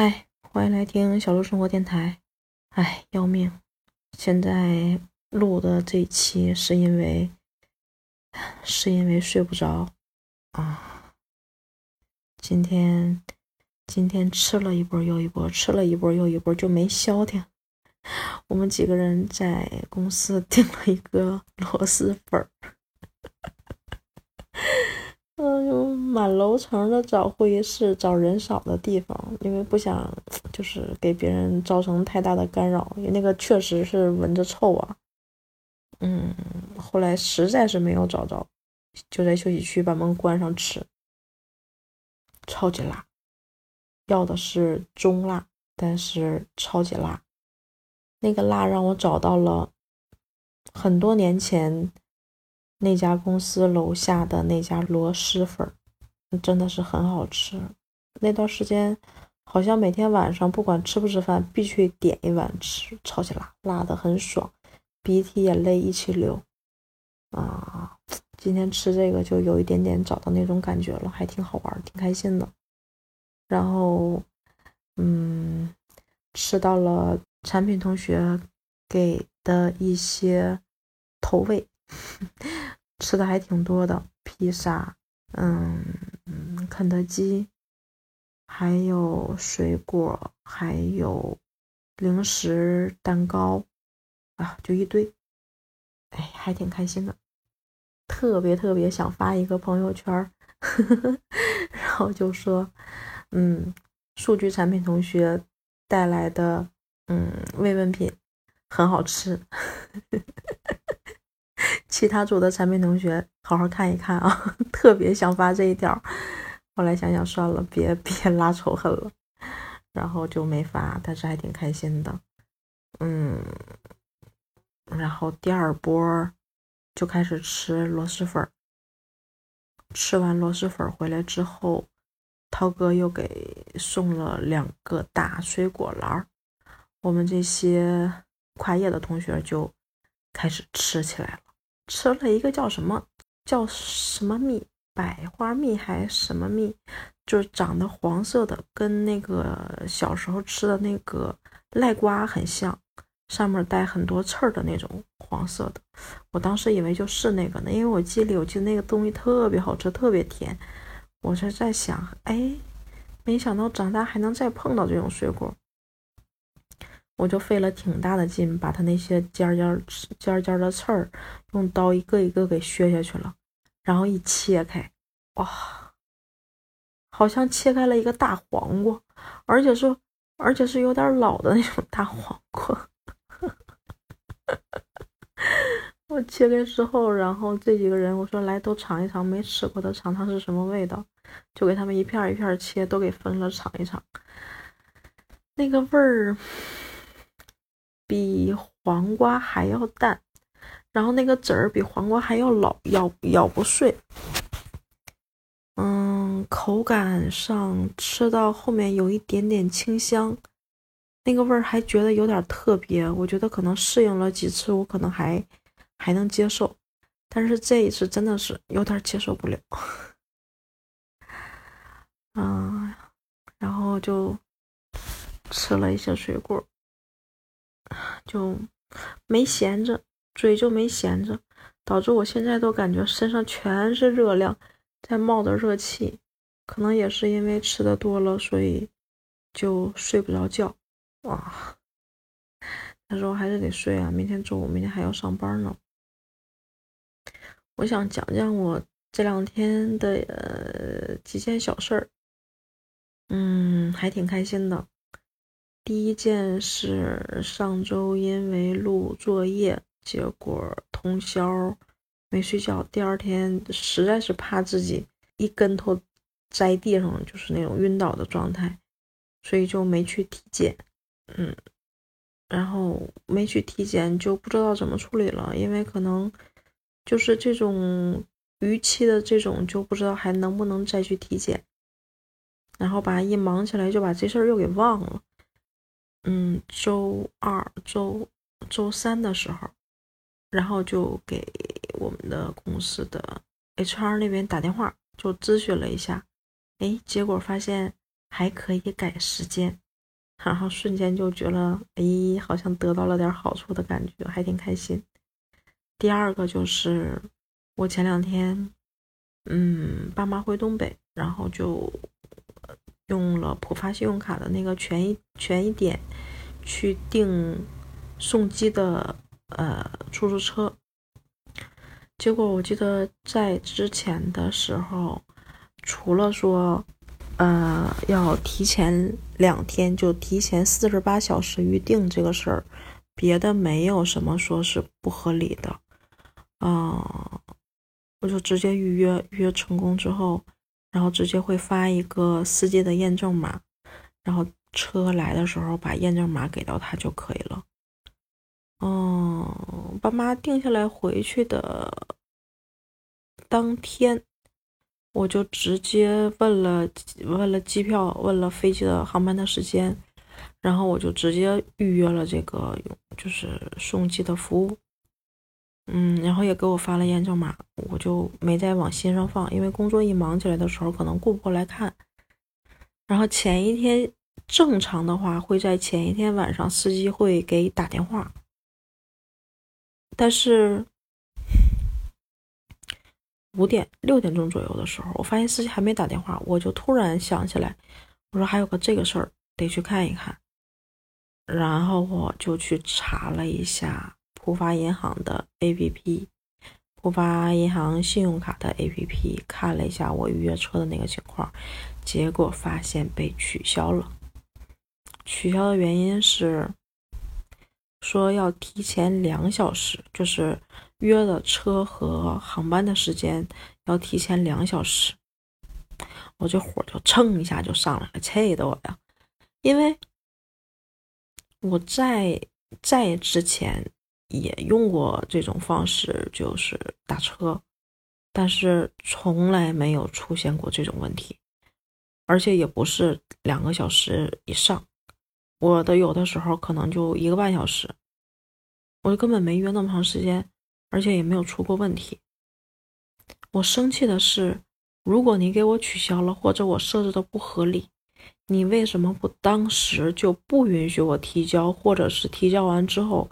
嗨，欢迎来听小鹿生活电台。哎，要命！现在录的这一期是因为是因为睡不着啊。今天今天吃了一波又一波，吃了一波又一波，就没消停。我们几个人在公司 订了一个螺蛳粉儿。嗯，就满楼层的找会议室，找人少的地方，因为不想就是给别人造成太大的干扰，因为那个确实是闻着臭啊。嗯，后来实在是没有找着，就在休息区把门关上吃，超级辣，要的是中辣，但是超级辣，那个辣让我找到了很多年前。那家公司楼下的那家螺蛳粉，真的是很好吃。那段时间，好像每天晚上不管吃不吃饭，必须点一碗吃，超级辣，辣的很爽，鼻涕眼泪一起流。啊，今天吃这个就有一点点找到那种感觉了，还挺好玩，挺开心的。然后，嗯，吃到了产品同学给的一些投喂。吃的还挺多的，披萨，嗯，肯德基，还有水果，还有零食、蛋糕，啊，就一堆，哎，还挺开心的，特别特别想发一个朋友圈，然后就说，嗯，数据产品同学带来的，嗯，慰问品很好吃。其他组的产品同学，好好看一看啊！特别想发这一条，后来想想算了，别别拉仇恨了，然后就没发。但是还挺开心的，嗯。然后第二波就开始吃螺蛳粉吃完螺蛳粉回来之后，涛哥又给送了两个大水果篮我们这些跨业的同学就开始吃起来了。吃了一个叫什么叫什么蜜，百花蜜还是什么蜜，就是长得黄色的，跟那个小时候吃的那个赖瓜很像，上面带很多刺儿的那种黄色的。我当时以为就是那个呢，因为我记忆里我记得那个东西特别好吃，特别甜。我是在想，哎，没想到长大还能再碰到这种水果。我就费了挺大的劲，把它那些尖尖尖尖的刺儿用刀一个一个给削下去了，然后一切开，哇，好像切开了一个大黄瓜，而且是而且是有点老的那种大黄瓜。我切开之后，然后这几个人我说来都尝一尝，没吃过的尝尝是什么味道，就给他们一片一片切，都给分了尝一尝，那个味儿。比黄瓜还要淡，然后那个籽儿比黄瓜还要老，咬咬不碎。嗯，口感上吃到后面有一点点清香，那个味儿还觉得有点特别。我觉得可能适应了几次，我可能还还能接受，但是这一次真的是有点接受不了。嗯，然后就吃了一些水果。就没闲着，嘴就没闲着，导致我现在都感觉身上全是热量，在冒着热气。可能也是因为吃的多了，所以就睡不着觉。哇！但是我还是得睡啊，明天中午明天还要上班呢。我想讲讲我这两天的呃几件小事儿，嗯，还挺开心的。第一件是上周因为录作业，结果通宵没睡觉。第二天实在是怕自己一跟头栽地上，就是那种晕倒的状态，所以就没去体检。嗯，然后没去体检就不知道怎么处理了，因为可能就是这种逾期的这种就不知道还能不能再去体检。然后把一忙起来就把这事儿又给忘了。嗯，周二、周周三的时候，然后就给我们的公司的 HR 那边打电话，就咨询了一下，哎，结果发现还可以改时间，然后瞬间就觉得，哎，好像得到了点好处的感觉，还挺开心。第二个就是我前两天，嗯，爸妈回东北，然后就用了浦发信用卡的那个权益权益点去订送机的呃出租车。结果我记得在之前的时候，除了说。呃，要提前两天就提前四十八小时预定这个事儿，别的没有什么说是不合理的。啊，我就直接预约，预约成功之后，然后直接会发一个司机的验证码，然后车来的时候把验证码给到他就可以了。嗯，爸妈定下来回去的当天。我就直接问了问了机票，问了飞机的航班的时间，然后我就直接预约了这个就是送机的服务，嗯，然后也给我发了验证码，我就没再往心上放，因为工作一忙起来的时候可能顾不过来看。然后前一天正常的话会在前一天晚上司机会给打电话，但是。五点六点钟左右的时候，我发现司机还没打电话，我就突然想起来，我说还有个这个事儿得去看一看，然后我就去查了一下浦发银行的 APP，浦发银行信用卡的 APP，看了一下我预约车的那个情况，结果发现被取消了。取消的原因是说要提前两小时，就是。约的车和航班的时间要提前两小时，我这火就蹭一下就上来了，气得我呀！因为我在在之前也用过这种方式，就是打车，但是从来没有出现过这种问题，而且也不是两个小时以上，我的有的时候可能就一个半小时，我就根本没约那么长时间。而且也没有出过问题。我生气的是，如果你给我取消了，或者我设置的不合理，你为什么不当时就不允许我提交，或者是提交完之后，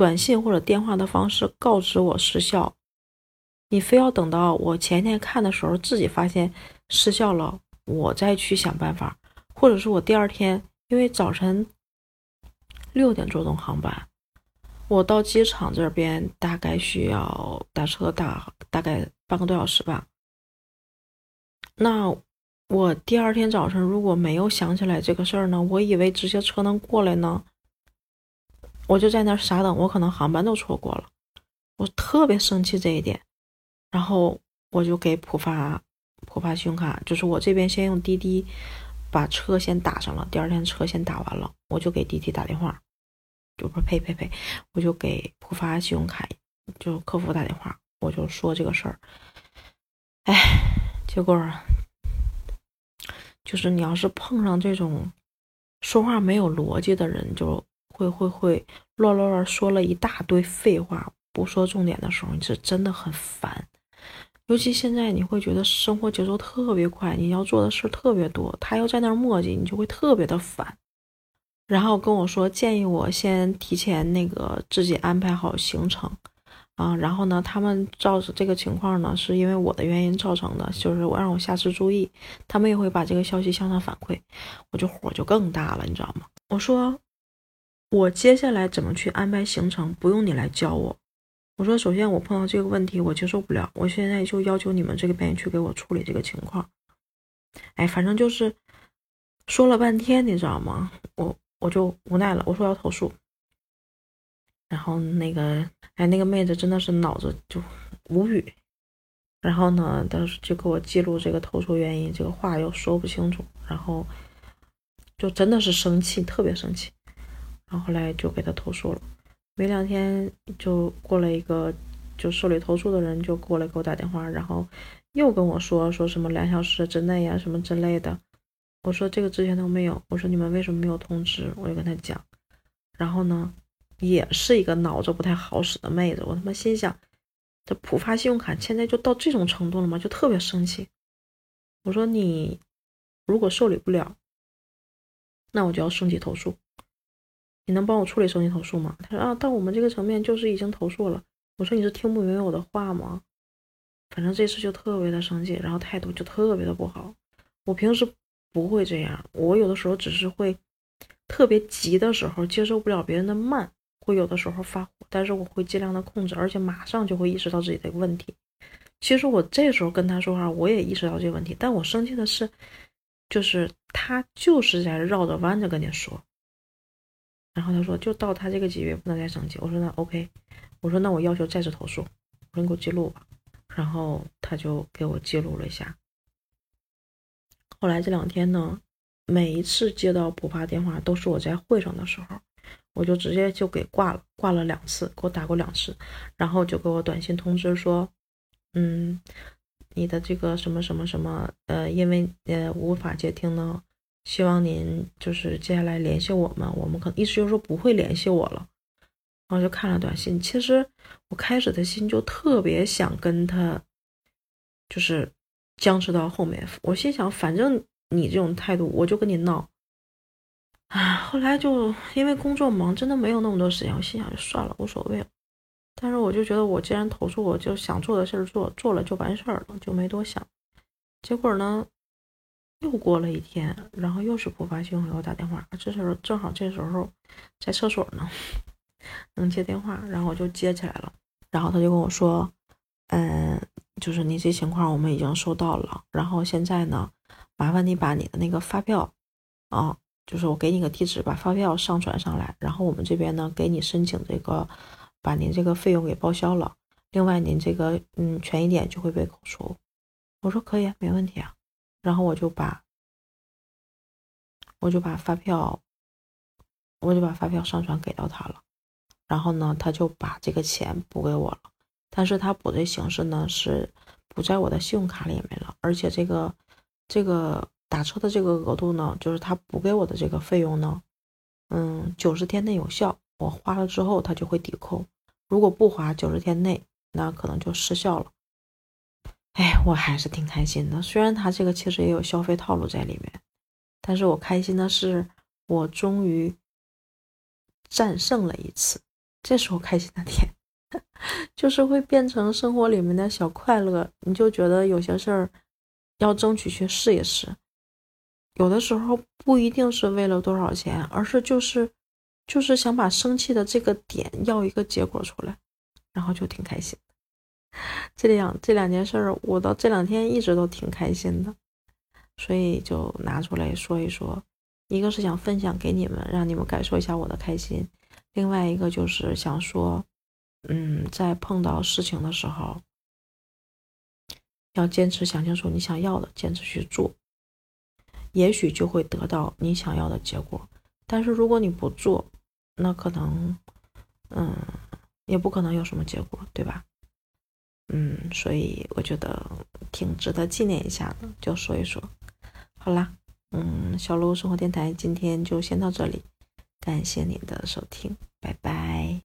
短信或者电话的方式告知我失效？你非要等到我前天看的时候自己发现失效了，我再去想办法，或者是我第二天，因为早晨六点钟航班。我到机场这边大概需要打车打大概半个多小时吧。那我第二天早晨如果没有想起来这个事儿呢？我以为直接车能过来呢，我就在那傻等，我可能航班都错过了。我特别生气这一点，然后我就给浦发浦发信用卡，就是我这边先用滴滴把车先打上了，第二天车先打完了，我就给滴滴打电话。就不是呸呸呸，我就给浦发信用卡就客服打电话，我就说这个事儿。哎，结果就是你要是碰上这种说话没有逻辑的人，就会会会乱乱乱说了一大堆废话，不说重点的时候，你是真的很烦。尤其现在你会觉得生活节奏特别快，你要做的事特别多，他要在那儿磨叽，你就会特别的烦。然后跟我说，建议我先提前那个自己安排好行程，啊，然后呢，他们照着这个情况呢，是因为我的原因造成的，就是我让我下次注意，他们也会把这个消息向上反馈，我就火就更大了，你知道吗？我说我接下来怎么去安排行程，不用你来教我。我说首先我碰到这个问题我接受不了，我现在就要求你们这个边去给我处理这个情况。哎，反正就是说了半天，你知道吗？我。我就无奈了，我说要投诉，然后那个，哎，那个妹子真的是脑子就无语，然后呢，当时就给我记录这个投诉原因，这个话又说不清楚，然后就真的是生气，特别生气，然后后来就给他投诉了，没两天就过了一个，就受理投诉的人就过来给我打电话，然后又跟我说说什么两小时之内呀，什么之类的。我说这个之前都没有，我说你们为什么没有通知？我就跟他讲，然后呢，也是一个脑子不太好使的妹子。我他妈心想，这浦发信用卡现在就到这种程度了吗？就特别生气。我说你如果受理不了，那我就要升级投诉。你能帮我处理升级投诉吗？他说啊，到我们这个层面就是已经投诉了。我说你是听不明白我的话吗？反正这次就特别的生气，然后态度就特别的不好。我平时不会这样，我有的时候只是会特别急的时候接受不了别人的慢，会有的时候发火，但是我会尽量的控制，而且马上就会意识到自己的问题。其实我这时候跟他说话，我也意识到这个问题，但我生气的是，就是他就是在绕着弯着跟你说。然后他说，就到他这个级别不能再升级。我说那 OK，我说那我要求再次投诉，我说你给我记录吧。然后他就给我记录了一下。后来这两天呢，每一次接到补发电话都是我在会上的时候，我就直接就给挂了，挂了两次，给我打过两次，然后就给我短信通知说，嗯，你的这个什么什么什么，呃，因为呃无法接听呢。希望您就是接下来联系我们，我们可能意思就是说不会联系我了。然后就看了短信，其实我开始的心就特别想跟他，就是僵持到后面。我心想，反正你这种态度，我就跟你闹。啊，后来就因为工作忙，真的没有那么多时间。我心想，就算了，无所谓了。但是我就觉得，我既然投诉，我就想做的事儿做，做了就完事儿了，就没多想。结果呢？又过了一天，然后又是不发系统给我打电话，这时候正好这时候在厕所呢，能接电话，然后我就接起来了。然后他就跟我说：“嗯，就是你这情况我们已经收到了，然后现在呢，麻烦你把你的那个发票啊，就是我给你个地址，把发票上传上来，然后我们这边呢给你申请这个，把您这个费用给报销了。另外您这个嗯权益点就会被扣除。”我说：“可以，没问题啊。”然后我就把，我就把发票，我就把发票上传给到他了。然后呢，他就把这个钱补给我了。但是他补的形式呢是补在我的信用卡里面了，而且这个这个打车的这个额度呢，就是他补给我的这个费用呢，嗯，九十天内有效，我花了之后他就会抵扣。如果不花九十天内，那可能就失效了。哎，我还是挺开心的。虽然他这个其实也有消费套路在里面，但是我开心的是，我终于战胜了一次。这是我开心的点，就是会变成生活里面的小快乐。你就觉得有些事儿要争取去试一试，有的时候不一定是为了多少钱，而是就是就是想把生气的这个点要一个结果出来，然后就挺开心。这两这两件事儿，我到这两天一直都挺开心的，所以就拿出来说一说。一个是想分享给你们，让你们感受一下我的开心；另外一个就是想说，嗯，在碰到事情的时候，要坚持想清楚你想要的，坚持去做，也许就会得到你想要的结果。但是如果你不做，那可能，嗯，也不可能有什么结果，对吧？嗯，所以我觉得挺值得纪念一下的，就说一说。好啦，嗯，小鹿生活电台今天就先到这里，感谢您的收听，拜拜。